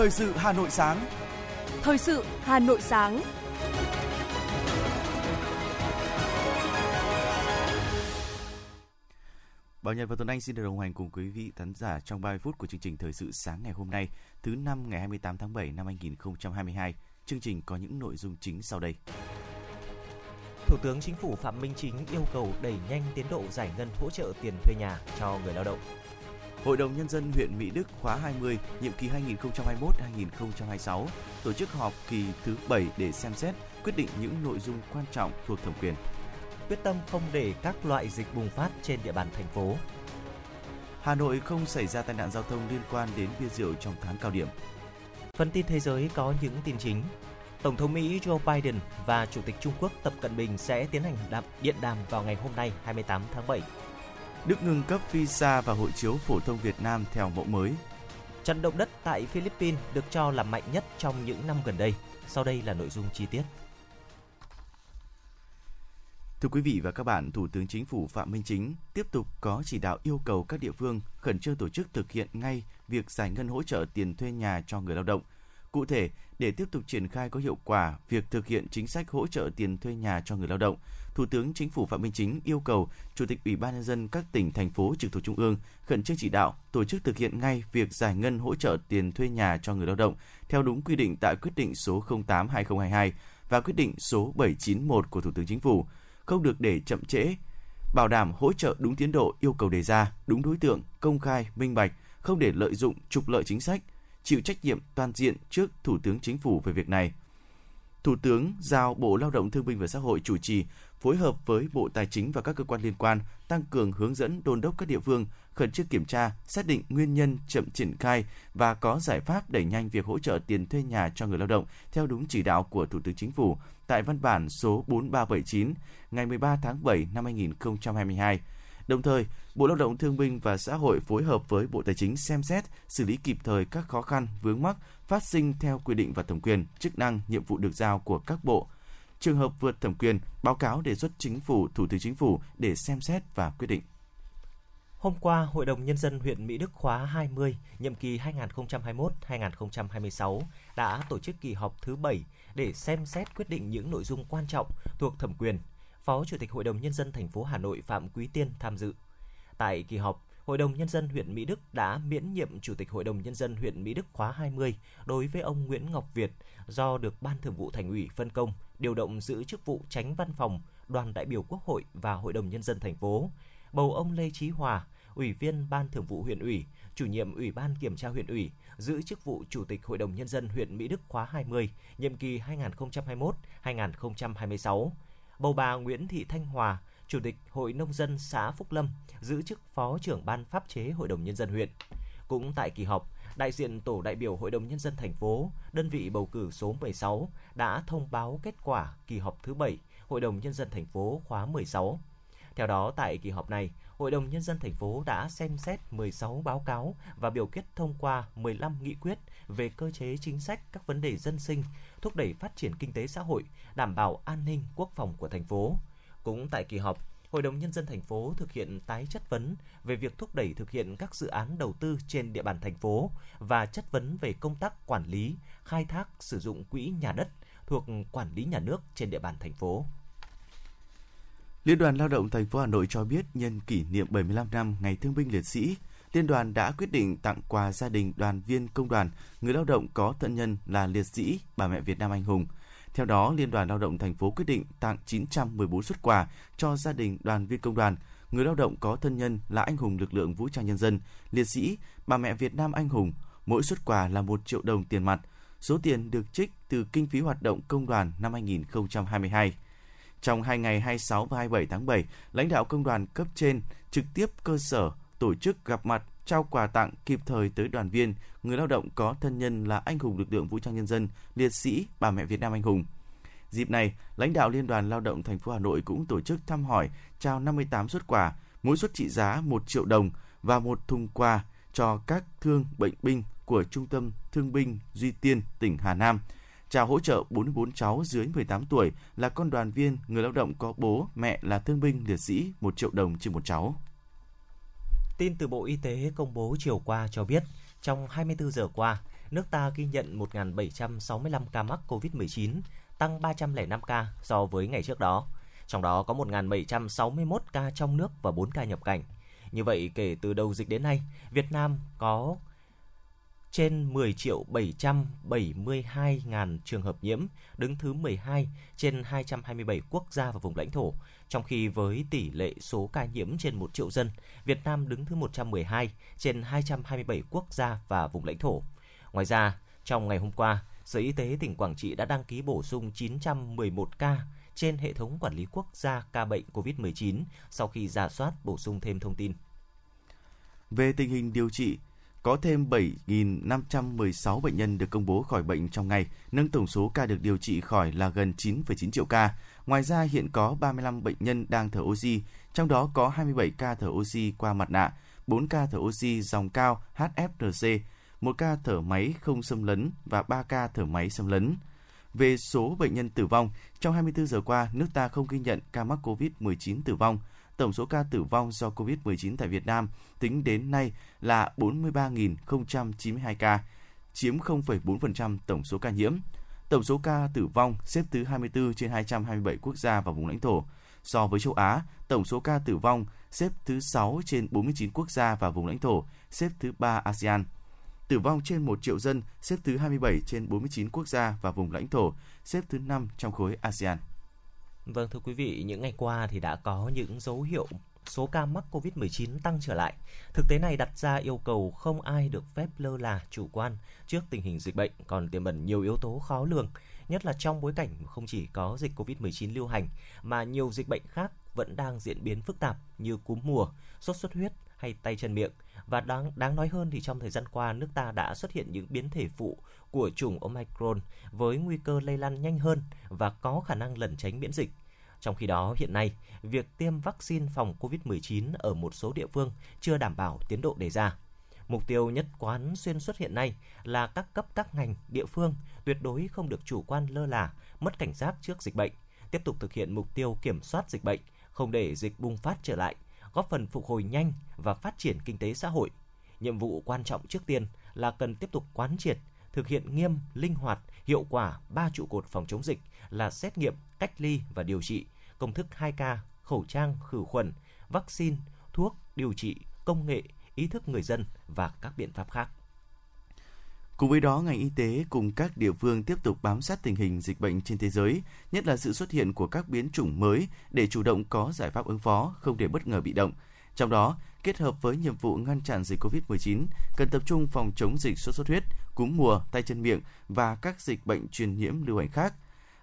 Thời sự Hà Nội sáng. Thời sự Hà Nội sáng. Bảo Nhật và Tuấn Anh xin được đồng hành cùng quý vị khán giả trong 30 phút của chương trình Thời sự sáng ngày hôm nay, thứ năm ngày 28 tháng 7 năm 2022. Chương trình có những nội dung chính sau đây. Thủ tướng Chính phủ Phạm Minh Chính yêu cầu đẩy nhanh tiến độ giải ngân hỗ trợ tiền thuê nhà cho người lao động. Hội đồng Nhân dân huyện Mỹ Đức khóa 20, nhiệm kỳ 2021-2026, tổ chức họp kỳ thứ 7 để xem xét, quyết định những nội dung quan trọng thuộc thẩm quyền. Quyết tâm không để các loại dịch bùng phát trên địa bàn thành phố. Hà Nội không xảy ra tai nạn giao thông liên quan đến bia rượu trong tháng cao điểm. Phần tin thế giới có những tin chính. Tổng thống Mỹ Joe Biden và Chủ tịch Trung Quốc Tập Cận Bình sẽ tiến hành đàm, điện đàm vào ngày hôm nay 28 tháng 7. Đức ngừng cấp visa và hộ chiếu phổ thông Việt Nam theo mẫu mới. Trận động đất tại Philippines được cho là mạnh nhất trong những năm gần đây. Sau đây là nội dung chi tiết. Thưa quý vị và các bạn, Thủ tướng Chính phủ Phạm Minh Chính tiếp tục có chỉ đạo yêu cầu các địa phương khẩn trương tổ chức thực hiện ngay việc giải ngân hỗ trợ tiền thuê nhà cho người lao động. Cụ thể, để tiếp tục triển khai có hiệu quả việc thực hiện chính sách hỗ trợ tiền thuê nhà cho người lao động, Thủ tướng Chính phủ Phạm Minh Chính yêu cầu Chủ tịch Ủy ban nhân dân các tỉnh thành phố trực thuộc trung ương khẩn trương chỉ đạo tổ chức thực hiện ngay việc giải ngân hỗ trợ tiền thuê nhà cho người lao động theo đúng quy định tại quyết định số 08/2022 và quyết định số 791 của Thủ tướng Chính phủ, không được để chậm trễ, bảo đảm hỗ trợ đúng tiến độ yêu cầu đề ra, đúng đối tượng, công khai, minh bạch, không để lợi dụng trục lợi chính sách, chịu trách nhiệm toàn diện trước Thủ tướng Chính phủ về việc này. Thủ tướng giao Bộ Lao động Thương binh và Xã hội chủ trì phối hợp với Bộ Tài chính và các cơ quan liên quan tăng cường hướng dẫn đôn đốc các địa phương khẩn trương kiểm tra, xác định nguyên nhân chậm triển khai và có giải pháp đẩy nhanh việc hỗ trợ tiền thuê nhà cho người lao động theo đúng chỉ đạo của Thủ tướng Chính phủ tại văn bản số 4379 ngày 13 tháng 7 năm 2022. Đồng thời, Bộ Lao động Thương binh và Xã hội phối hợp với Bộ Tài chính xem xét, xử lý kịp thời các khó khăn, vướng mắc phát sinh theo quy định và thẩm quyền, chức năng, nhiệm vụ được giao của các bộ. Trường hợp vượt thẩm quyền, báo cáo đề xuất chính phủ, Thủ tướng Chính phủ để xem xét và quyết định. Hôm qua, Hội đồng Nhân dân huyện Mỹ Đức khóa 20, nhiệm kỳ 2021-2026 đã tổ chức kỳ họp thứ 7 để xem xét quyết định những nội dung quan trọng thuộc thẩm quyền. Phó Chủ tịch Hội đồng Nhân dân thành phố Hà Nội Phạm Quý Tiên tham dự. Tại kỳ họp, Hội đồng Nhân dân huyện Mỹ Đức đã miễn nhiệm Chủ tịch Hội đồng Nhân dân huyện Mỹ Đức khóa 20 đối với ông Nguyễn Ngọc Việt do được Ban Thường vụ Thành ủy phân công điều động giữ chức vụ tránh văn phòng đoàn đại biểu Quốc hội và Hội đồng Nhân dân thành phố, bầu ông Lê Chí Hòa, Ủy viên Ban Thường vụ huyện ủy, chủ nhiệm Ủy ban Kiểm tra huyện ủy, giữ chức vụ Chủ tịch Hội đồng Nhân dân huyện Mỹ Đức khóa 20, nhiệm kỳ 2021-2026, bầu bà Nguyễn Thị Thanh Hòa, Chủ tịch Hội Nông dân xã Phúc Lâm, giữ chức Phó trưởng Ban Pháp chế Hội đồng Nhân dân huyện. Cũng tại kỳ họp, đại diện Tổ đại biểu Hội đồng Nhân dân thành phố, đơn vị bầu cử số 16 đã thông báo kết quả kỳ họp thứ 7 Hội đồng Nhân dân thành phố khóa 16. Theo đó, tại kỳ họp này, Hội đồng Nhân dân thành phố đã xem xét 16 báo cáo và biểu quyết thông qua 15 nghị quyết về cơ chế chính sách các vấn đề dân sinh, thúc đẩy phát triển kinh tế xã hội, đảm bảo an ninh quốc phòng của thành phố. Cũng tại kỳ họp, Hội đồng Nhân dân thành phố thực hiện tái chất vấn về việc thúc đẩy thực hiện các dự án đầu tư trên địa bàn thành phố và chất vấn về công tác quản lý, khai thác sử dụng quỹ nhà đất thuộc quản lý nhà nước trên địa bàn thành phố. Liên đoàn Lao động thành phố Hà Nội cho biết nhân kỷ niệm 75 năm Ngày Thương binh Liệt sĩ, Liên đoàn đã quyết định tặng quà gia đình đoàn viên công đoàn, người lao động có thân nhân là liệt sĩ, bà mẹ Việt Nam anh hùng. Theo đó, Liên đoàn Lao động thành phố quyết định tặng 914 xuất quà cho gia đình đoàn viên công đoàn, người lao động có thân nhân là anh hùng lực lượng vũ trang nhân dân, liệt sĩ, bà mẹ Việt Nam anh hùng. Mỗi xuất quà là 1 triệu đồng tiền mặt. Số tiền được trích từ kinh phí hoạt động công đoàn năm 2022. Trong hai ngày 26 và 27 tháng 7, lãnh đạo công đoàn cấp trên trực tiếp cơ sở tổ chức gặp mặt trao quà tặng kịp thời tới đoàn viên, người lao động có thân nhân là anh hùng lực lượng vũ trang nhân dân, liệt sĩ, bà mẹ Việt Nam anh hùng. Dịp này, lãnh đạo Liên đoàn Lao động thành phố Hà Nội cũng tổ chức thăm hỏi, trao 58 xuất quà, mỗi suất trị giá 1 triệu đồng và một thùng quà cho các thương bệnh binh của Trung tâm Thương binh Duy Tiên, tỉnh Hà Nam. Trao hỗ trợ 44 cháu dưới 18 tuổi là con đoàn viên, người lao động có bố, mẹ là thương binh liệt sĩ 1 triệu đồng trên một cháu. Tin từ Bộ Y tế công bố chiều qua cho biết, trong 24 giờ qua, nước ta ghi nhận 1.765 ca mắc COVID-19, tăng 305 ca so với ngày trước đó. Trong đó có 1.761 ca trong nước và 4 ca nhập cảnh. Như vậy, kể từ đầu dịch đến nay, Việt Nam có trên 10 triệu 772 ngàn trường hợp nhiễm, đứng thứ 12 trên 227 quốc gia và vùng lãnh thổ. Trong khi với tỷ lệ số ca nhiễm trên 1 triệu dân, Việt Nam đứng thứ 112 trên 227 quốc gia và vùng lãnh thổ. Ngoài ra, trong ngày hôm qua, Sở Y tế tỉnh Quảng Trị đã đăng ký bổ sung 911 ca trên hệ thống quản lý quốc gia ca bệnh COVID-19 sau khi giả soát bổ sung thêm thông tin. Về tình hình điều trị, có thêm 7.516 bệnh nhân được công bố khỏi bệnh trong ngày, nâng tổng số ca được điều trị khỏi là gần 9,9 triệu ca. Ngoài ra, hiện có 35 bệnh nhân đang thở oxy, trong đó có 27 ca thở oxy qua mặt nạ, 4 ca thở oxy dòng cao HFNC, 1 ca thở máy không xâm lấn và 3 ca thở máy xâm lấn. Về số bệnh nhân tử vong, trong 24 giờ qua, nước ta không ghi nhận ca mắc COVID-19 tử vong. Tổng số ca tử vong do COVID-19 tại Việt Nam tính đến nay là 43.092 ca, chiếm 0,4% tổng số ca nhiễm. Tổng số ca tử vong xếp thứ 24 trên 227 quốc gia và vùng lãnh thổ. So với châu Á, tổng số ca tử vong xếp thứ 6 trên 49 quốc gia và vùng lãnh thổ, xếp thứ 3 ASEAN. Tử vong trên 1 triệu dân xếp thứ 27 trên 49 quốc gia và vùng lãnh thổ, xếp thứ 5 trong khối ASEAN. Vâng thưa quý vị, những ngày qua thì đã có những dấu hiệu số ca mắc COVID-19 tăng trở lại. Thực tế này đặt ra yêu cầu không ai được phép lơ là chủ quan trước tình hình dịch bệnh còn tiềm ẩn nhiều yếu tố khó lường, nhất là trong bối cảnh không chỉ có dịch COVID-19 lưu hành mà nhiều dịch bệnh khác vẫn đang diễn biến phức tạp như cúm mùa, sốt xuất huyết hay tay chân miệng. Và đáng đáng nói hơn thì trong thời gian qua nước ta đã xuất hiện những biến thể phụ của chủng Omicron với nguy cơ lây lan nhanh hơn và có khả năng lẩn tránh miễn dịch. Trong khi đó, hiện nay, việc tiêm vaccine phòng COVID-19 ở một số địa phương chưa đảm bảo tiến độ đề ra. Mục tiêu nhất quán xuyên suốt hiện nay là các cấp các ngành, địa phương tuyệt đối không được chủ quan lơ là, mất cảnh giác trước dịch bệnh, tiếp tục thực hiện mục tiêu kiểm soát dịch bệnh, không để dịch bùng phát trở lại, góp phần phục hồi nhanh và phát triển kinh tế xã hội. Nhiệm vụ quan trọng trước tiên là cần tiếp tục quán triệt, thực hiện nghiêm, linh hoạt, hiệu quả ba trụ cột phòng chống dịch là xét nghiệm, cách ly và điều trị, công thức 2K, khẩu trang, khử khuẩn, vaccine, thuốc, điều trị, công nghệ, ý thức người dân và các biện pháp khác. Cùng với đó, ngành y tế cùng các địa phương tiếp tục bám sát tình hình dịch bệnh trên thế giới, nhất là sự xuất hiện của các biến chủng mới để chủ động có giải pháp ứng phó, không để bất ngờ bị động. Trong đó, kết hợp với nhiệm vụ ngăn chặn dịch COVID-19, cần tập trung phòng chống dịch sốt xuất huyết, cúm mùa, tay chân miệng và các dịch bệnh truyền nhiễm lưu hành khác.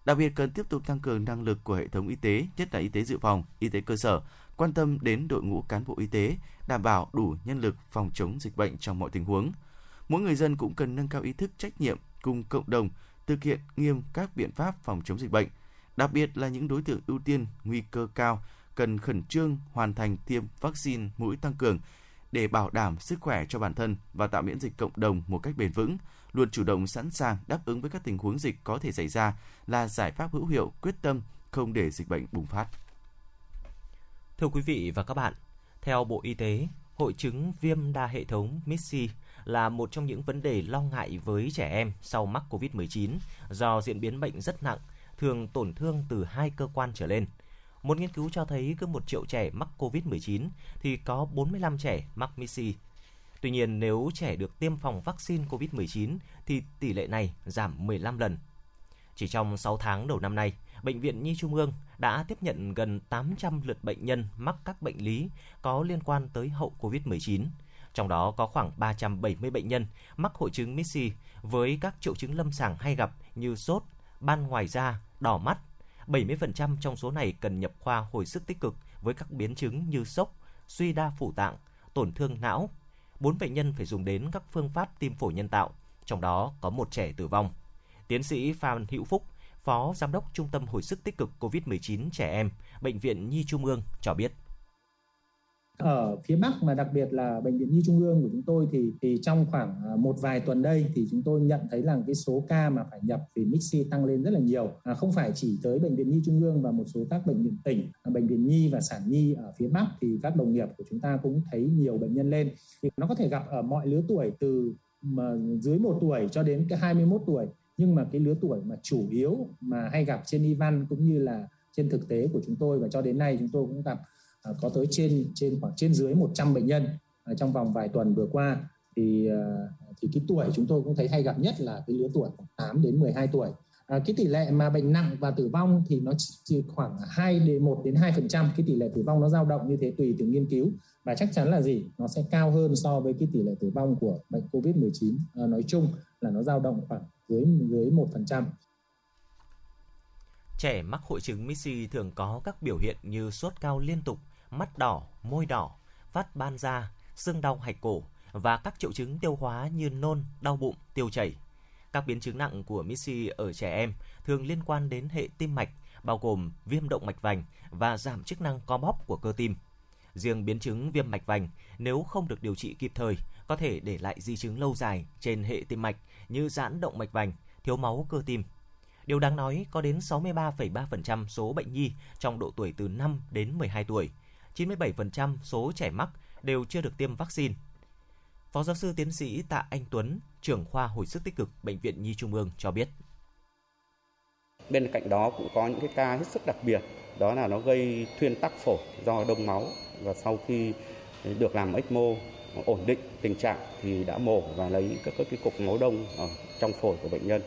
Đặc biệt cần tiếp tục tăng cường năng lực của hệ thống y tế, nhất là y tế dự phòng, y tế cơ sở, quan tâm đến đội ngũ cán bộ y tế, đảm bảo đủ nhân lực phòng chống dịch bệnh trong mọi tình huống. Mỗi người dân cũng cần nâng cao ý thức trách nhiệm cùng cộng đồng thực hiện nghiêm các biện pháp phòng chống dịch bệnh, đặc biệt là những đối tượng ưu tiên nguy cơ cao cần khẩn trương hoàn thành tiêm vaccine mũi tăng cường để bảo đảm sức khỏe cho bản thân và tạo miễn dịch cộng đồng một cách bền vững, luôn chủ động sẵn sàng đáp ứng với các tình huống dịch có thể xảy ra là giải pháp hữu hiệu, quyết tâm không để dịch bệnh bùng phát. Thưa quý vị và các bạn, theo Bộ Y tế, hội chứng viêm đa hệ thống MIS-C là một trong những vấn đề lo ngại với trẻ em sau mắc COVID-19 do diễn biến bệnh rất nặng, thường tổn thương từ hai cơ quan trở lên. Một nghiên cứu cho thấy cứ một triệu trẻ mắc COVID-19 thì có 45 trẻ mắc MIS-C. Tuy nhiên, nếu trẻ được tiêm phòng vaccine COVID-19 thì tỷ lệ này giảm 15 lần. Chỉ trong 6 tháng đầu năm nay, Bệnh viện Nhi Trung ương đã tiếp nhận gần 800 lượt bệnh nhân mắc các bệnh lý có liên quan tới hậu COVID-19. Trong đó có khoảng 370 bệnh nhân mắc hội chứng MIS-C với các triệu chứng lâm sàng hay gặp như sốt, ban ngoài da, đỏ mắt. 70% trong số này cần nhập khoa hồi sức tích cực với các biến chứng như sốc, suy đa phủ tạng, tổn thương não. 4 bệnh nhân phải dùng đến các phương pháp tim phổi nhân tạo, trong đó có một trẻ tử vong. Tiến sĩ Phan Hữu Phúc, Phó Giám đốc Trung tâm Hồi sức tích cực COVID-19 trẻ em, Bệnh viện Nhi Trung ương cho biết ở phía Bắc mà đặc biệt là bệnh viện Nhi Trung ương của chúng tôi thì thì trong khoảng à, một vài tuần đây thì chúng tôi nhận thấy là cái số ca mà phải nhập vì Mixi tăng lên rất là nhiều. À, không phải chỉ tới bệnh viện Nhi Trung ương và một số các bệnh viện tỉnh à, bệnh viện Nhi và sản Nhi ở phía Bắc thì các đồng nghiệp của chúng ta cũng thấy nhiều bệnh nhân lên. Thì nó có thể gặp ở mọi lứa tuổi từ mà dưới một tuổi cho đến cái 21 tuổi. Nhưng mà cái lứa tuổi mà chủ yếu mà hay gặp trên y văn cũng như là trên thực tế của chúng tôi và cho đến nay chúng tôi cũng gặp. À, có tới trên trên khoảng trên dưới 100 bệnh nhân à, trong vòng vài tuần vừa qua. Thì à, thì cái tuổi chúng tôi cũng thấy hay gặp nhất là cái lứa tuổi khoảng 8 đến 12 tuổi. À, cái tỷ lệ mà bệnh nặng và tử vong thì nó chỉ khoảng 2 đến 1 đến 2 phần trăm. Cái tỷ lệ tử vong nó dao động như thế tùy từng nghiên cứu. Và chắc chắn là gì? Nó sẽ cao hơn so với cái tỷ lệ tử vong của bệnh covid 19 à, nói chung là nó dao động khoảng dưới dưới một phần trăm. Trẻ mắc hội chứng Missy thường có các biểu hiện như sốt cao liên tục, mắt đỏ, môi đỏ, phát ban da, sưng đau hạch cổ và các triệu chứng tiêu hóa như nôn, đau bụng, tiêu chảy. Các biến chứng nặng của Missy ở trẻ em thường liên quan đến hệ tim mạch, bao gồm viêm động mạch vành và giảm chức năng co bóp của cơ tim. Riêng biến chứng viêm mạch vành nếu không được điều trị kịp thời có thể để lại di chứng lâu dài trên hệ tim mạch như giãn động mạch vành, thiếu máu cơ tim. Điều đáng nói có đến 63,3% số bệnh nhi trong độ tuổi từ 5 đến 12 tuổi, 97% số trẻ mắc đều chưa được tiêm vaccine. Phó giáo sư tiến sĩ Tạ Anh Tuấn, trưởng khoa hồi sức tích cực Bệnh viện Nhi Trung ương cho biết. Bên cạnh đó cũng có những cái ca hết sức đặc biệt, đó là nó gây thuyên tắc phổi do đông máu và sau khi được làm ECMO ổn định tình trạng thì đã mổ và lấy các, các cái cục máu đông ở trong phổi của bệnh nhân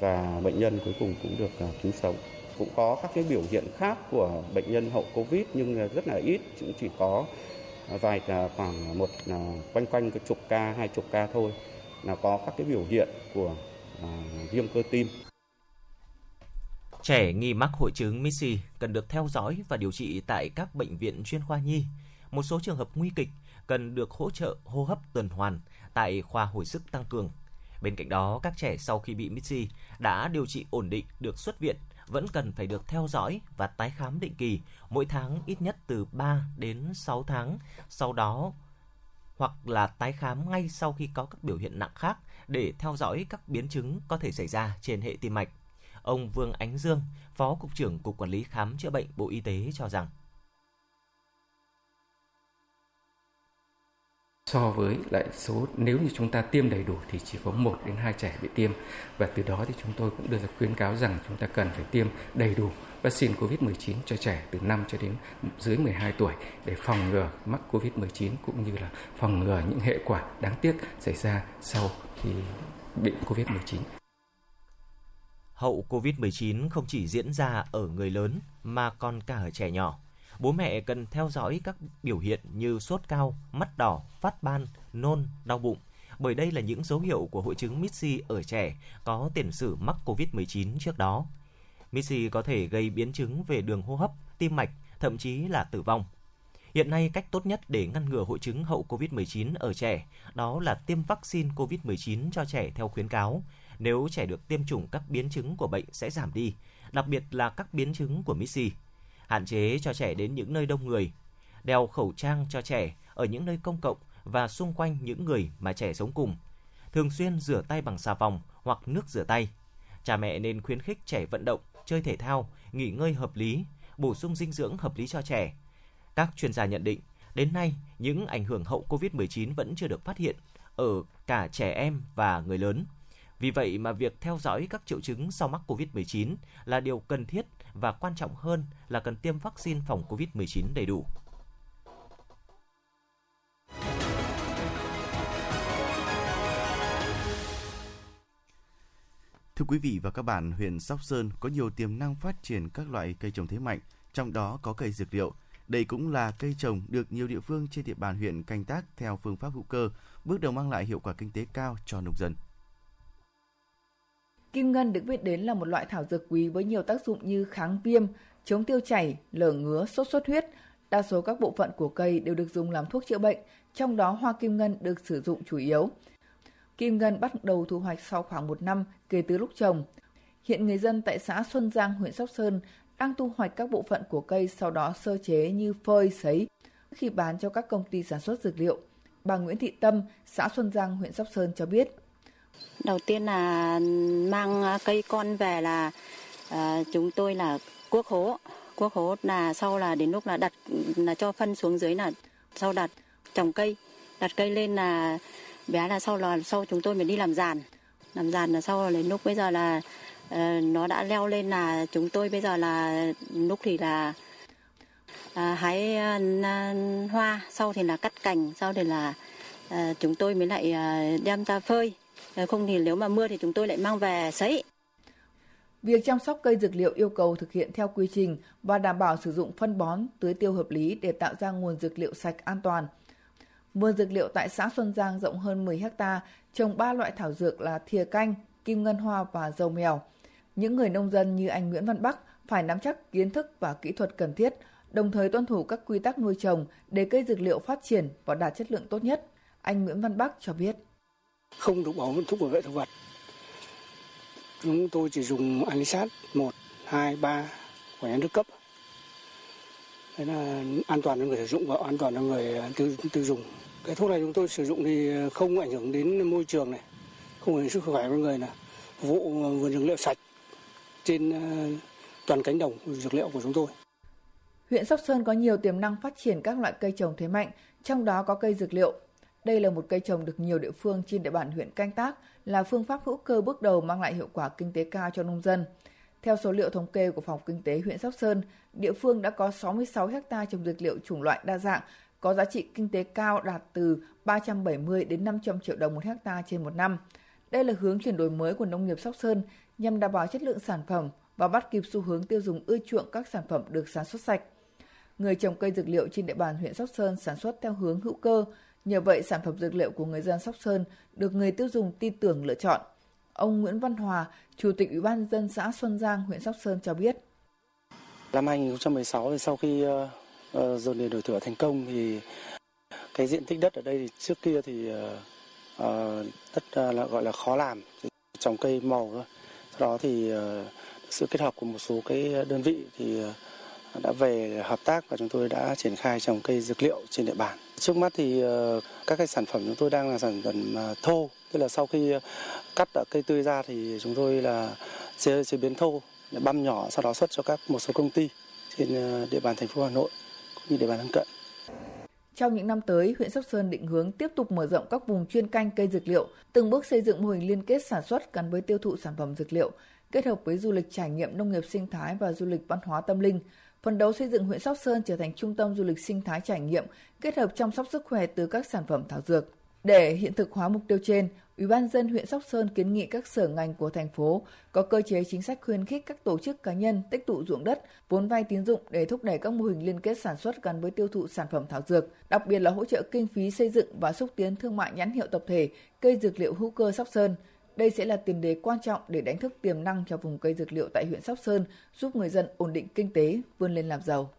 và bệnh nhân cuối cùng cũng được à, cứu sống. Cũng có các cái biểu hiện khác của bệnh nhân hậu Covid nhưng rất là ít, cũng chỉ có vài à, khoảng một à, quanh quanh cái chục ca, hai chục ca thôi là có các cái biểu hiện của à, viêm cơ tim. Trẻ nghi mắc hội chứng Missy cần được theo dõi và điều trị tại các bệnh viện chuyên khoa nhi. Một số trường hợp nguy kịch cần được hỗ trợ hô hấp tuần hoàn tại khoa hồi sức tăng cường. Bên cạnh đó, các trẻ sau khi bị Missy đã điều trị ổn định được xuất viện vẫn cần phải được theo dõi và tái khám định kỳ mỗi tháng ít nhất từ 3 đến 6 tháng, sau đó hoặc là tái khám ngay sau khi có các biểu hiện nặng khác để theo dõi các biến chứng có thể xảy ra trên hệ tim mạch. Ông Vương Ánh Dương, Phó Cục trưởng Cục Quản lý Khám chữa bệnh Bộ Y tế cho rằng so với lại số, nếu như chúng ta tiêm đầy đủ thì chỉ có 1 đến 2 trẻ bị tiêm và từ đó thì chúng tôi cũng đưa ra khuyến cáo rằng chúng ta cần phải tiêm đầy đủ vaccine COVID-19 cho trẻ từ 5 cho đến dưới 12 tuổi để phòng ngừa mắc COVID-19 cũng như là phòng ngừa những hệ quả đáng tiếc xảy ra sau khi bị COVID-19. Hậu COVID-19 không chỉ diễn ra ở người lớn mà còn cả ở trẻ nhỏ bố mẹ cần theo dõi các biểu hiện như sốt cao, mắt đỏ, phát ban, nôn, đau bụng, bởi đây là những dấu hiệu của hội chứng Missy ở trẻ có tiền sử mắc COVID-19 trước đó. Missy có thể gây biến chứng về đường hô hấp, tim mạch, thậm chí là tử vong. Hiện nay, cách tốt nhất để ngăn ngừa hội chứng hậu COVID-19 ở trẻ đó là tiêm vaccine COVID-19 cho trẻ theo khuyến cáo. Nếu trẻ được tiêm chủng các biến chứng của bệnh sẽ giảm đi, đặc biệt là các biến chứng của Missy hạn chế cho trẻ đến những nơi đông người, đeo khẩu trang cho trẻ ở những nơi công cộng và xung quanh những người mà trẻ sống cùng, thường xuyên rửa tay bằng xà phòng hoặc nước rửa tay. Cha mẹ nên khuyến khích trẻ vận động, chơi thể thao, nghỉ ngơi hợp lý, bổ sung dinh dưỡng hợp lý cho trẻ. Các chuyên gia nhận định, đến nay những ảnh hưởng hậu COVID-19 vẫn chưa được phát hiện ở cả trẻ em và người lớn. Vì vậy mà việc theo dõi các triệu chứng sau mắc COVID-19 là điều cần thiết và quan trọng hơn là cần tiêm vaccine phòng COVID-19 đầy đủ. Thưa quý vị và các bạn, huyện Sóc Sơn có nhiều tiềm năng phát triển các loại cây trồng thế mạnh, trong đó có cây dược liệu. Đây cũng là cây trồng được nhiều địa phương trên địa bàn huyện canh tác theo phương pháp hữu cơ, bước đầu mang lại hiệu quả kinh tế cao cho nông dân. Kim ngân được biết đến là một loại thảo dược quý với nhiều tác dụng như kháng viêm, chống tiêu chảy, lở ngứa, sốt xuất huyết. Đa số các bộ phận của cây đều được dùng làm thuốc chữa bệnh, trong đó hoa kim ngân được sử dụng chủ yếu. Kim ngân bắt đầu thu hoạch sau khoảng một năm kể từ lúc trồng. Hiện người dân tại xã Xuân Giang, huyện Sóc Sơn đang thu hoạch các bộ phận của cây sau đó sơ chế như phơi, sấy khi bán cho các công ty sản xuất dược liệu. Bà Nguyễn Thị Tâm, xã Xuân Giang, huyện Sóc Sơn cho biết. Đầu tiên là mang à, cây con về là uh, chúng tôi là cuốc hố. Cuốc hố là sau là đến lúc là đặt là cho phân xuống dưới là sau đặt trồng cây. Đặt cây lên là bé là sau là sau chúng tôi mới đi làm giàn làm giàn là sau là đến lúc bây giờ là uh, nó đã leo lên là chúng tôi bây giờ là lúc thì là à, hái à, hoa sau thì là cắt cành sau thì là à, chúng tôi mới lại à, đem ra phơi Ờ, không thì nếu mà mưa thì chúng tôi lại mang về sấy Việc chăm sóc cây dược liệu yêu cầu thực hiện theo quy trình và đảm bảo sử dụng phân bón, tưới tiêu hợp lý để tạo ra nguồn dược liệu sạch an toàn. Vườn dược liệu tại xã Xuân Giang rộng hơn 10 ha, trồng 3 loại thảo dược là thìa canh, kim ngân hoa và dầu mèo. Những người nông dân như anh Nguyễn Văn Bắc phải nắm chắc kiến thức và kỹ thuật cần thiết, đồng thời tuân thủ các quy tắc nuôi trồng để cây dược liệu phát triển và đạt chất lượng tốt nhất. Anh Nguyễn Văn Bắc cho biết. Không được bỏ thuốc bảo vệ thực vật. Chúng tôi chỉ dùng anisat một, hai, ba của nhà nước cấp. Đấy là an toàn cho người sử dụng và an toàn cho người à, tiêu, tiêu dùng. Cái thuốc này chúng tôi sử dụng thì không ảnh hưởng đến môi trường này, không ảnh hưởng sức khỏe của người là vụ à, vườn dược liệu sạch trên à, toàn cánh đồng dược liệu của chúng tôi. Huyện Sóc Sơn có nhiều tiềm năng phát triển các loại cây trồng thế mạnh, trong đó có cây dược liệu. Đây là một cây trồng được nhiều địa phương trên địa bàn huyện canh tác, là phương pháp hữu cơ bước đầu mang lại hiệu quả kinh tế cao cho nông dân. Theo số liệu thống kê của Phòng Kinh tế huyện Sóc Sơn, địa phương đã có 66 ha trồng dược liệu chủng loại đa dạng, có giá trị kinh tế cao đạt từ 370 đến 500 triệu đồng một hecta trên một năm. Đây là hướng chuyển đổi mới của nông nghiệp Sóc Sơn nhằm đảm bảo chất lượng sản phẩm và bắt kịp xu hướng tiêu dùng ưa chuộng các sản phẩm được sản xuất sạch. Người trồng cây dược liệu trên địa bàn huyện Sóc Sơn sản xuất theo hướng hữu cơ, Nhờ vậy, sản phẩm dược liệu của người dân Sóc Sơn được người tiêu dùng tin tưởng lựa chọn. Ông Nguyễn Văn Hòa, Chủ tịch Ủy ban dân xã Xuân Giang, huyện Sóc Sơn cho biết. Năm 2016 thì sau khi uh, dồn điền đổi thửa thành công thì cái diện tích đất ở đây thì trước kia thì uh, đất uh, là gọi là khó làm, trồng cây màu thôi. Sau đó thì uh, sự kết hợp của một số cái đơn vị thì uh, đã về hợp tác và chúng tôi đã triển khai trồng cây dược liệu trên địa bàn. Trước mắt thì ờ, các cái sản phẩm chúng tôi đang là sản phẩm ờ, thô, tức là sau khi cắt cây tươi ra thì chúng tôi là chế, chế biến thô, băm nhỏ sau đó xuất cho các một số công ty trên ờ, địa bàn thành phố Hà Nội cũng như địa bàn lân cận. Trong những năm tới, huyện Sóc Sơn định hướng tiếp tục mở rộng các vùng chuyên canh cây dược liệu, từng bước xây dựng mô hình liên kết sản xuất gắn với tiêu thụ sản phẩm dược liệu, kết hợp với du lịch trải nghiệm nông nghiệp sinh thái và du lịch văn hóa tâm linh, phấn đấu xây dựng huyện Sóc Sơn trở thành trung tâm du lịch sinh thái trải nghiệm kết hợp chăm sóc sức khỏe từ các sản phẩm thảo dược. Để hiện thực hóa mục tiêu trên, Ủy ban dân huyện Sóc Sơn kiến nghị các sở ngành của thành phố có cơ chế chính sách khuyến khích các tổ chức cá nhân tích tụ ruộng đất, vốn vay tín dụng để thúc đẩy các mô hình liên kết sản xuất gắn với tiêu thụ sản phẩm thảo dược, đặc biệt là hỗ trợ kinh phí xây dựng và xúc tiến thương mại nhãn hiệu tập thể cây dược liệu hữu cơ Sóc Sơn – đây sẽ là tiền đề quan trọng để đánh thức tiềm năng cho vùng cây dược liệu tại huyện Sóc Sơn, giúp người dân ổn định kinh tế, vươn lên làm giàu.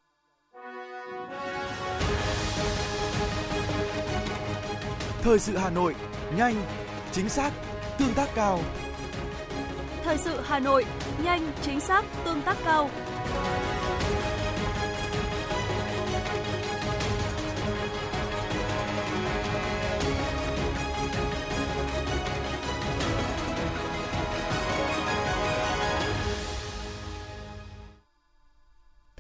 Thời sự Hà Nội, nhanh, chính xác, tương tác cao. Thời sự Hà Nội, nhanh, chính xác, tương tác cao.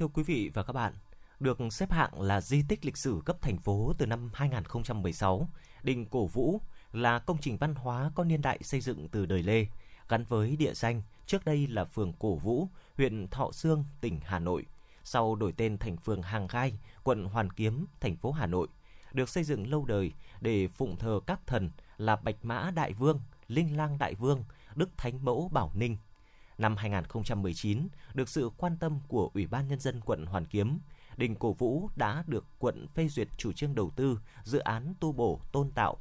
Thưa quý vị và các bạn, được xếp hạng là di tích lịch sử cấp thành phố từ năm 2016, Đình Cổ Vũ là công trình văn hóa có niên đại xây dựng từ đời Lê, gắn với địa danh trước đây là phường Cổ Vũ, huyện Thọ Sương, tỉnh Hà Nội, sau đổi tên thành phường Hàng Gai, quận Hoàn Kiếm, thành phố Hà Nội, được xây dựng lâu đời để phụng thờ các thần là Bạch Mã Đại Vương, Linh Lang Đại Vương, Đức Thánh Mẫu Bảo Ninh, Năm 2019, được sự quan tâm của Ủy ban Nhân dân quận Hoàn Kiếm, Đình Cổ Vũ đã được quận phê duyệt chủ trương đầu tư dự án tu bổ tôn tạo.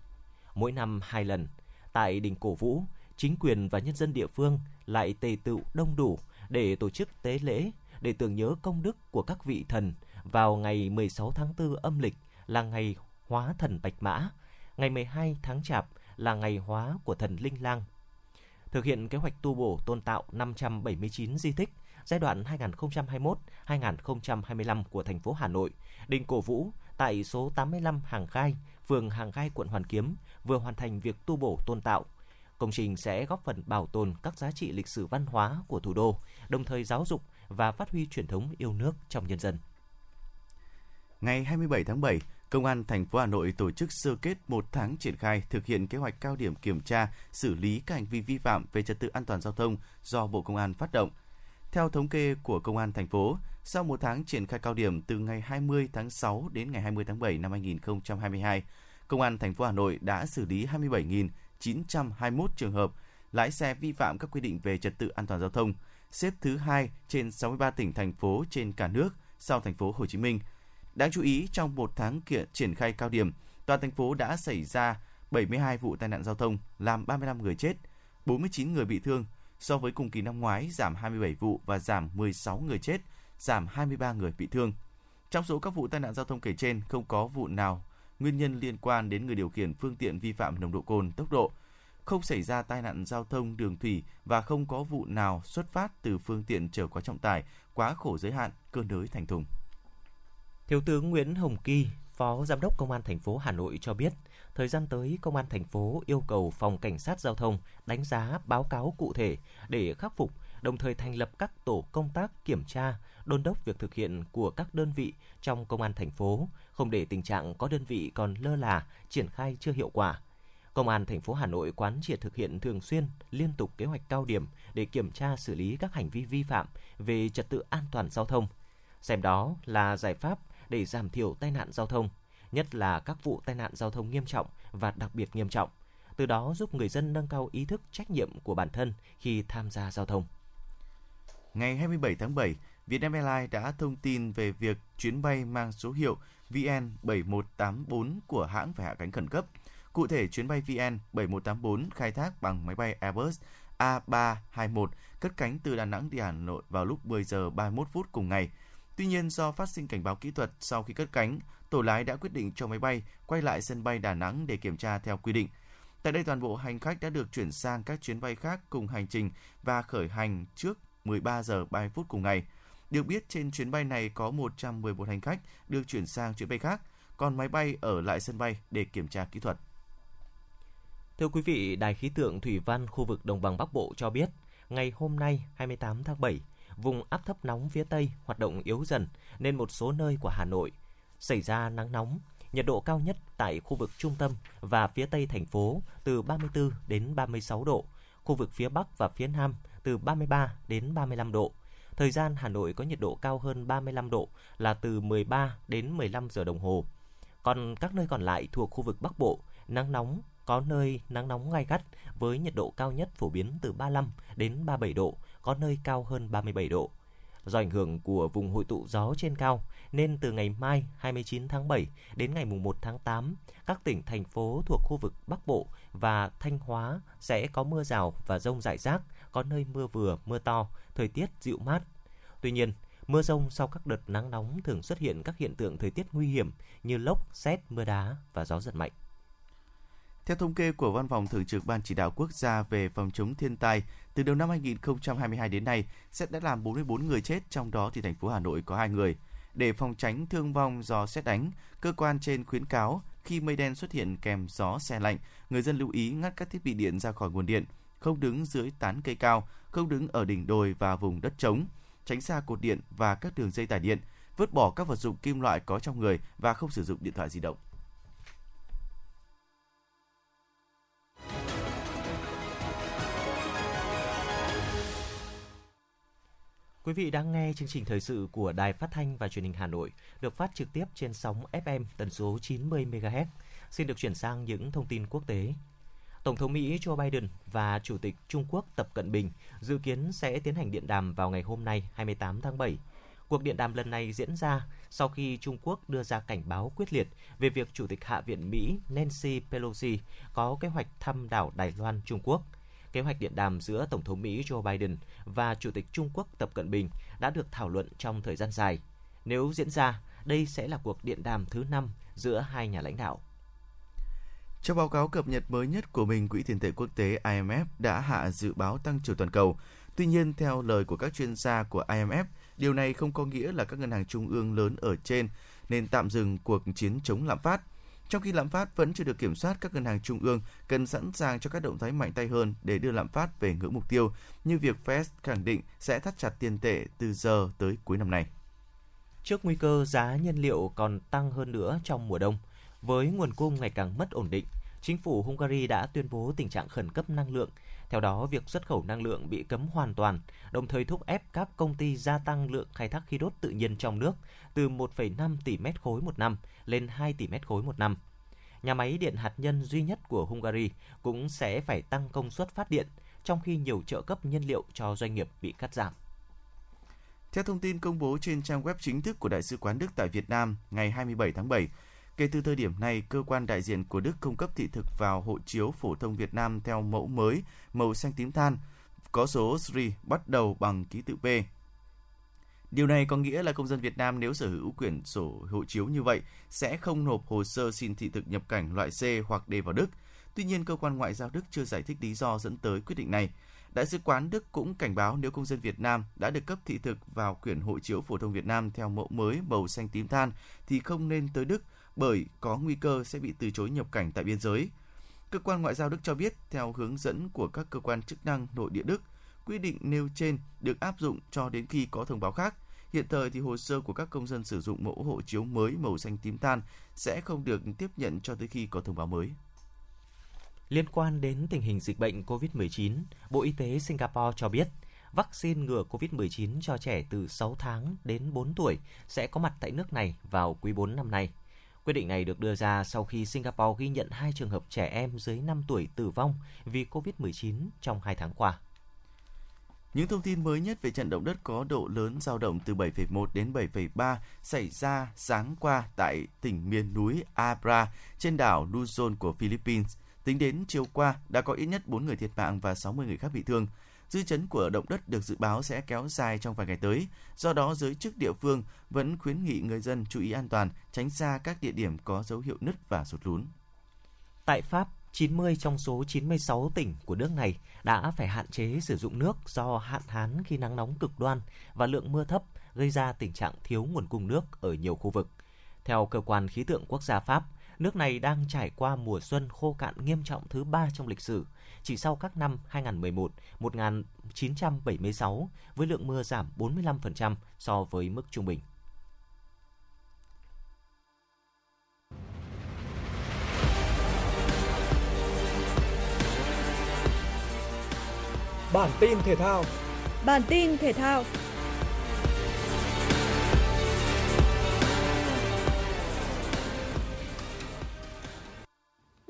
Mỗi năm hai lần, tại Đình Cổ Vũ, chính quyền và nhân dân địa phương lại tề tựu đông đủ để tổ chức tế lễ để tưởng nhớ công đức của các vị thần vào ngày 16 tháng 4 âm lịch là ngày hóa thần Bạch Mã, ngày 12 tháng Chạp là ngày hóa của thần Linh Lang thực hiện kế hoạch tu bổ tôn tạo 579 di tích giai đoạn 2021-2025 của thành phố Hà Nội, Đình Cổ Vũ tại số 85 Hàng Gai, phường Hàng Gai, quận Hoàn Kiếm vừa hoàn thành việc tu bổ tôn tạo. Công trình sẽ góp phần bảo tồn các giá trị lịch sử văn hóa của thủ đô, đồng thời giáo dục và phát huy truyền thống yêu nước trong nhân dân. Ngày 27 tháng 7, Công an thành phố Hà Nội tổ chức sơ kết một tháng triển khai thực hiện kế hoạch cao điểm kiểm tra, xử lý các hành vi vi phạm về trật tự an toàn giao thông do Bộ Công an phát động. Theo thống kê của Công an thành phố, sau một tháng triển khai cao điểm từ ngày 20 tháng 6 đến ngày 20 tháng 7 năm 2022, Công an thành phố Hà Nội đã xử lý 27.921 trường hợp lái xe vi phạm các quy định về trật tự an toàn giao thông, xếp thứ hai trên 63 tỉnh thành phố trên cả nước sau thành phố Hồ Chí Minh. Đáng chú ý, trong một tháng kiện triển khai cao điểm, toàn thành phố đã xảy ra 72 vụ tai nạn giao thông, làm 35 người chết, 49 người bị thương, so với cùng kỳ năm ngoái giảm 27 vụ và giảm 16 người chết, giảm 23 người bị thương. Trong số các vụ tai nạn giao thông kể trên, không có vụ nào nguyên nhân liên quan đến người điều khiển phương tiện vi phạm nồng độ cồn, tốc độ, không xảy ra tai nạn giao thông đường thủy và không có vụ nào xuất phát từ phương tiện chở quá trọng tải, quá khổ giới hạn, cơi nới thành thùng. Thiếu tướng Nguyễn Hồng Kỳ, Phó Giám đốc Công an thành phố Hà Nội cho biết, thời gian tới Công an thành phố yêu cầu Phòng Cảnh sát Giao thông đánh giá báo cáo cụ thể để khắc phục, đồng thời thành lập các tổ công tác kiểm tra, đôn đốc việc thực hiện của các đơn vị trong Công an thành phố, không để tình trạng có đơn vị còn lơ là, triển khai chưa hiệu quả. Công an thành phố Hà Nội quán triệt thực hiện thường xuyên, liên tục kế hoạch cao điểm để kiểm tra xử lý các hành vi vi phạm về trật tự an toàn giao thông. Xem đó là giải pháp để giảm thiểu tai nạn giao thông, nhất là các vụ tai nạn giao thông nghiêm trọng và đặc biệt nghiêm trọng. Từ đó giúp người dân nâng cao ý thức trách nhiệm của bản thân khi tham gia giao thông. Ngày 27 tháng 7, Vietnam Airlines đã thông tin về việc chuyến bay mang số hiệu VN7184 của hãng phải hạ cánh khẩn cấp. Cụ thể, chuyến bay VN7184 khai thác bằng máy bay Airbus A321 cất cánh từ Đà Nẵng đi Hà Nội vào lúc 10 giờ 31 phút cùng ngày. Tuy nhiên, do phát sinh cảnh báo kỹ thuật sau khi cất cánh, tổ lái đã quyết định cho máy bay quay lại sân bay Đà Nẵng để kiểm tra theo quy định. Tại đây toàn bộ hành khách đã được chuyển sang các chuyến bay khác cùng hành trình và khởi hành trước 13 giờ 30 phút cùng ngày. Được biết trên chuyến bay này có 111 hành khách được chuyển sang chuyến bay khác, còn máy bay ở lại sân bay để kiểm tra kỹ thuật. Thưa quý vị, Đài khí tượng Thủy văn khu vực Đồng bằng Bắc Bộ cho biết, ngày hôm nay 28 tháng 7, vùng áp thấp nóng phía Tây hoạt động yếu dần nên một số nơi của Hà Nội xảy ra nắng nóng. Nhiệt độ cao nhất tại khu vực trung tâm và phía Tây thành phố từ 34 đến 36 độ, khu vực phía Bắc và phía Nam từ 33 đến 35 độ. Thời gian Hà Nội có nhiệt độ cao hơn 35 độ là từ 13 đến 15 giờ đồng hồ. Còn các nơi còn lại thuộc khu vực Bắc Bộ, nắng nóng có nơi nắng nóng gai gắt với nhiệt độ cao nhất phổ biến từ 35 đến 37 độ, có nơi cao hơn 37 độ. Do ảnh hưởng của vùng hội tụ gió trên cao nên từ ngày mai 29 tháng 7 đến ngày 1 tháng 8, các tỉnh thành phố thuộc khu vực Bắc Bộ và Thanh Hóa sẽ có mưa rào và rông rải rác, có nơi mưa vừa, mưa to, thời tiết dịu mát. Tuy nhiên, mưa rông sau các đợt nắng nóng thường xuất hiện các hiện tượng thời tiết nguy hiểm như lốc, xét, mưa đá và gió giật mạnh. Theo thống kê của Văn phòng Thường trực Ban Chỉ đạo Quốc gia về phòng chống thiên tai, từ đầu năm 2022 đến nay, xét đã làm 44 người chết, trong đó thì thành phố Hà Nội có 2 người. Để phòng tránh thương vong do xét đánh, cơ quan trên khuyến cáo khi mây đen xuất hiện kèm gió xe lạnh, người dân lưu ý ngắt các thiết bị điện ra khỏi nguồn điện, không đứng dưới tán cây cao, không đứng ở đỉnh đồi và vùng đất trống, tránh xa cột điện và các đường dây tải điện, vứt bỏ các vật dụng kim loại có trong người và không sử dụng điện thoại di động. Quý vị đang nghe chương trình thời sự của Đài Phát thanh và Truyền hình Hà Nội, được phát trực tiếp trên sóng FM tần số 90 MHz. Xin được chuyển sang những thông tin quốc tế. Tổng thống Mỹ Joe Biden và Chủ tịch Trung Quốc Tập Cận Bình dự kiến sẽ tiến hành điện đàm vào ngày hôm nay 28 tháng 7. Cuộc điện đàm lần này diễn ra sau khi Trung Quốc đưa ra cảnh báo quyết liệt về việc Chủ tịch Hạ viện Mỹ Nancy Pelosi có kế hoạch thăm đảo Đài Loan Trung Quốc – kế hoạch điện đàm giữa Tổng thống Mỹ Joe Biden và Chủ tịch Trung Quốc Tập Cận Bình đã được thảo luận trong thời gian dài. Nếu diễn ra, đây sẽ là cuộc điện đàm thứ 5 giữa hai nhà lãnh đạo. Trong báo cáo cập nhật mới nhất của mình, Quỹ tiền tệ quốc tế IMF đã hạ dự báo tăng trưởng toàn cầu. Tuy nhiên, theo lời của các chuyên gia của IMF, điều này không có nghĩa là các ngân hàng trung ương lớn ở trên nên tạm dừng cuộc chiến chống lạm phát. Trong khi lạm phát vẫn chưa được kiểm soát, các ngân hàng trung ương cần sẵn sàng cho các động thái mạnh tay hơn để đưa lạm phát về ngưỡng mục tiêu, như việc Fed khẳng định sẽ thắt chặt tiền tệ từ giờ tới cuối năm nay. Trước nguy cơ giá nhiên liệu còn tăng hơn nữa trong mùa đông, với nguồn cung ngày càng mất ổn định, chính phủ Hungary đã tuyên bố tình trạng khẩn cấp năng lượng. Theo đó, việc xuất khẩu năng lượng bị cấm hoàn toàn, đồng thời thúc ép các công ty gia tăng lượng khai thác khí đốt tự nhiên trong nước từ 1,5 tỷ mét khối một năm lên 2 tỷ mét khối một năm. Nhà máy điện hạt nhân duy nhất của Hungary cũng sẽ phải tăng công suất phát điện, trong khi nhiều trợ cấp nhiên liệu cho doanh nghiệp bị cắt giảm. Theo thông tin công bố trên trang web chính thức của Đại sứ quán Đức tại Việt Nam ngày 27 tháng 7, kể từ thời điểm này, cơ quan đại diện của Đức cung cấp thị thực vào hộ chiếu phổ thông Việt Nam theo mẫu mới màu xanh tím than, có số SRI bắt đầu bằng ký tự P. Điều này có nghĩa là công dân Việt Nam nếu sở hữu quyển sổ hộ chiếu như vậy sẽ không nộp hồ sơ xin thị thực nhập cảnh loại C hoặc D vào Đức. Tuy nhiên, cơ quan ngoại giao Đức chưa giải thích lý do dẫn tới quyết định này. Đại sứ quán Đức cũng cảnh báo nếu công dân Việt Nam đã được cấp thị thực vào quyển hộ chiếu phổ thông Việt Nam theo mẫu mới màu xanh tím than thì không nên tới Đức bởi có nguy cơ sẽ bị từ chối nhập cảnh tại biên giới. Cơ quan ngoại giao Đức cho biết theo hướng dẫn của các cơ quan chức năng nội địa Đức, quy định nêu trên được áp dụng cho đến khi có thông báo khác. Hiện thời thì hồ sơ của các công dân sử dụng mẫu hộ chiếu mới màu xanh tím than sẽ không được tiếp nhận cho tới khi có thông báo mới. Liên quan đến tình hình dịch bệnh COVID-19, Bộ Y tế Singapore cho biết, vaccine ngừa COVID-19 cho trẻ từ 6 tháng đến 4 tuổi sẽ có mặt tại nước này vào quý 4 năm nay. Quyết định này được đưa ra sau khi Singapore ghi nhận hai trường hợp trẻ em dưới 5 tuổi tử vong vì COVID-19 trong 2 tháng qua. Những thông tin mới nhất về trận động đất có độ lớn dao động từ 7,1 đến 7,3 xảy ra sáng qua tại tỉnh miền núi Abra trên đảo Luzon của Philippines. Tính đến chiều qua, đã có ít nhất 4 người thiệt mạng và 60 người khác bị thương. Dư chấn của động đất được dự báo sẽ kéo dài trong vài ngày tới. Do đó, giới chức địa phương vẫn khuyến nghị người dân chú ý an toàn, tránh xa các địa điểm có dấu hiệu nứt và sụt lún. Tại Pháp, 90 trong số 96 tỉnh của nước này đã phải hạn chế sử dụng nước do hạn hán khi nắng nóng cực đoan và lượng mưa thấp gây ra tình trạng thiếu nguồn cung nước ở nhiều khu vực. Theo cơ quan khí tượng quốc gia Pháp, nước này đang trải qua mùa xuân khô cạn nghiêm trọng thứ ba trong lịch sử, chỉ sau các năm 2011, 1976 với lượng mưa giảm 45% so với mức trung bình. Bản tin thể thao. Bản tin thể thao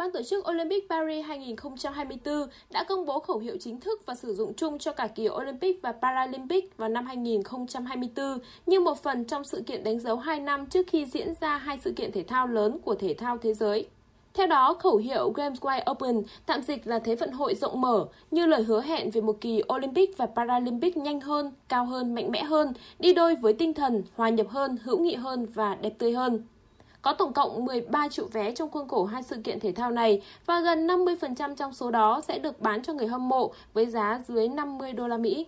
Ban tổ chức Olympic Paris 2024 đã công bố khẩu hiệu chính thức và sử dụng chung cho cả kỳ Olympic và Paralympic vào năm 2024 như một phần trong sự kiện đánh dấu 2 năm trước khi diễn ra hai sự kiện thể thao lớn của thể thao thế giới. Theo đó, khẩu hiệu Games Wide Open tạm dịch là thế vận hội rộng mở như lời hứa hẹn về một kỳ Olympic và Paralympic nhanh hơn, cao hơn, mạnh mẽ hơn, đi đôi với tinh thần hòa nhập hơn, hữu nghị hơn và đẹp tươi hơn. Có tổng cộng 13 triệu vé trong khuôn khổ hai sự kiện thể thao này và gần 50% trong số đó sẽ được bán cho người hâm mộ với giá dưới 50 đô la Mỹ.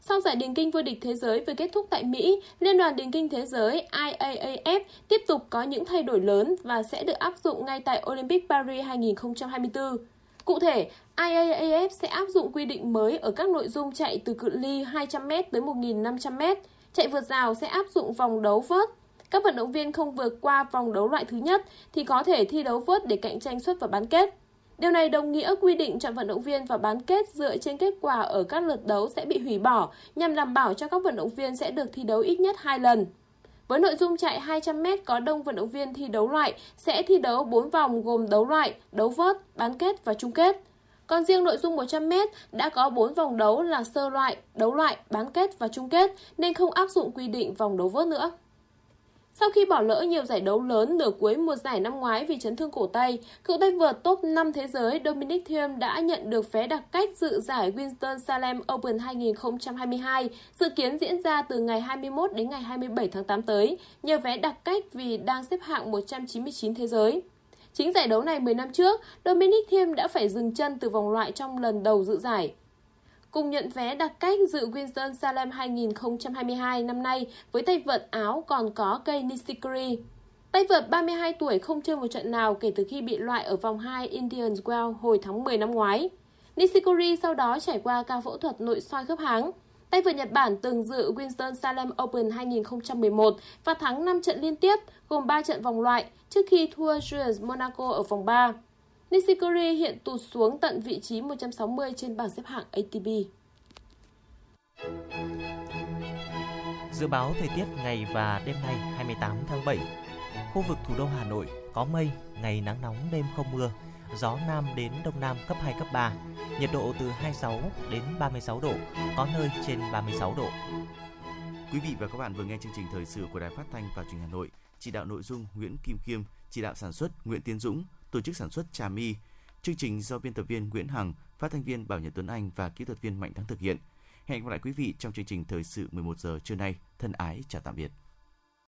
Sau giải điền kinh vô địch thế giới vừa kết thúc tại Mỹ, Liên đoàn điền kinh thế giới IAAF tiếp tục có những thay đổi lớn và sẽ được áp dụng ngay tại Olympic Paris 2024. Cụ thể, IAAF sẽ áp dụng quy định mới ở các nội dung chạy từ cự ly 200m tới 1.500m. Chạy vượt rào sẽ áp dụng vòng đấu vớt. Các vận động viên không vượt qua vòng đấu loại thứ nhất thì có thể thi đấu vớt để cạnh tranh suất vào bán kết. Điều này đồng nghĩa quy định chọn vận động viên vào bán kết dựa trên kết quả ở các lượt đấu sẽ bị hủy bỏ nhằm đảm bảo cho các vận động viên sẽ được thi đấu ít nhất 2 lần. Với nội dung chạy 200m có đông vận động viên thi đấu loại sẽ thi đấu 4 vòng gồm đấu loại, đấu vớt, bán kết và chung kết. Còn riêng nội dung 100m đã có 4 vòng đấu là sơ loại, đấu loại, bán kết và chung kết nên không áp dụng quy định vòng đấu vớt nữa. Sau khi bỏ lỡ nhiều giải đấu lớn nửa cuối mùa giải năm ngoái vì chấn thương cổ tay, cựu tay vợt top 5 thế giới Dominic Thiem đã nhận được vé đặc cách dự giải Winston-Salem Open 2022, dự kiến diễn ra từ ngày 21 đến ngày 27 tháng 8 tới, nhờ vé đặc cách vì đang xếp hạng 199 thế giới. Chính giải đấu này 10 năm trước, Dominic Thiem đã phải dừng chân từ vòng loại trong lần đầu dự giải. Cùng nhận vé đặc cách dự Winston Salem 2022 năm nay với tay vợt Áo còn có cây Nishikori. Tay vợt 32 tuổi không chơi một trận nào kể từ khi bị loại ở vòng 2 Indian Wells hồi tháng 10 năm ngoái. Nishikori sau đó trải qua ca phẫu thuật nội soi khớp háng. Tay vợt Nhật Bản từng dự Winston Salem Open 2011 và thắng 5 trận liên tiếp, gồm 3 trận vòng loại, trước khi thua Jules Monaco ở vòng 3. Nishikori hiện tụt xuống tận vị trí 160 trên bảng xếp hạng ATP. Dự báo thời tiết ngày và đêm nay 28 tháng 7. Khu vực thủ đô Hà Nội có mây, ngày nắng nóng đêm không mưa, gió nam đến đông nam cấp 2 cấp 3, nhiệt độ từ 26 đến 36 độ, có nơi trên 36 độ. Quý vị và các bạn vừa nghe chương trình thời sự của Đài Phát thanh và Truyền hình Hà Nội, chỉ đạo nội dung Nguyễn Kim Khiêm, chỉ đạo sản xuất Nguyễn Tiến Dũng, tổ chức sản xuất Trà My. Chương trình do biên tập viên Nguyễn Hằng, phát thanh viên Bảo Nhật Tuấn Anh và kỹ thuật viên Mạnh Thắng thực hiện. Hẹn gặp lại quý vị trong chương trình thời sự 11 giờ trưa nay. Thân ái chào tạm biệt.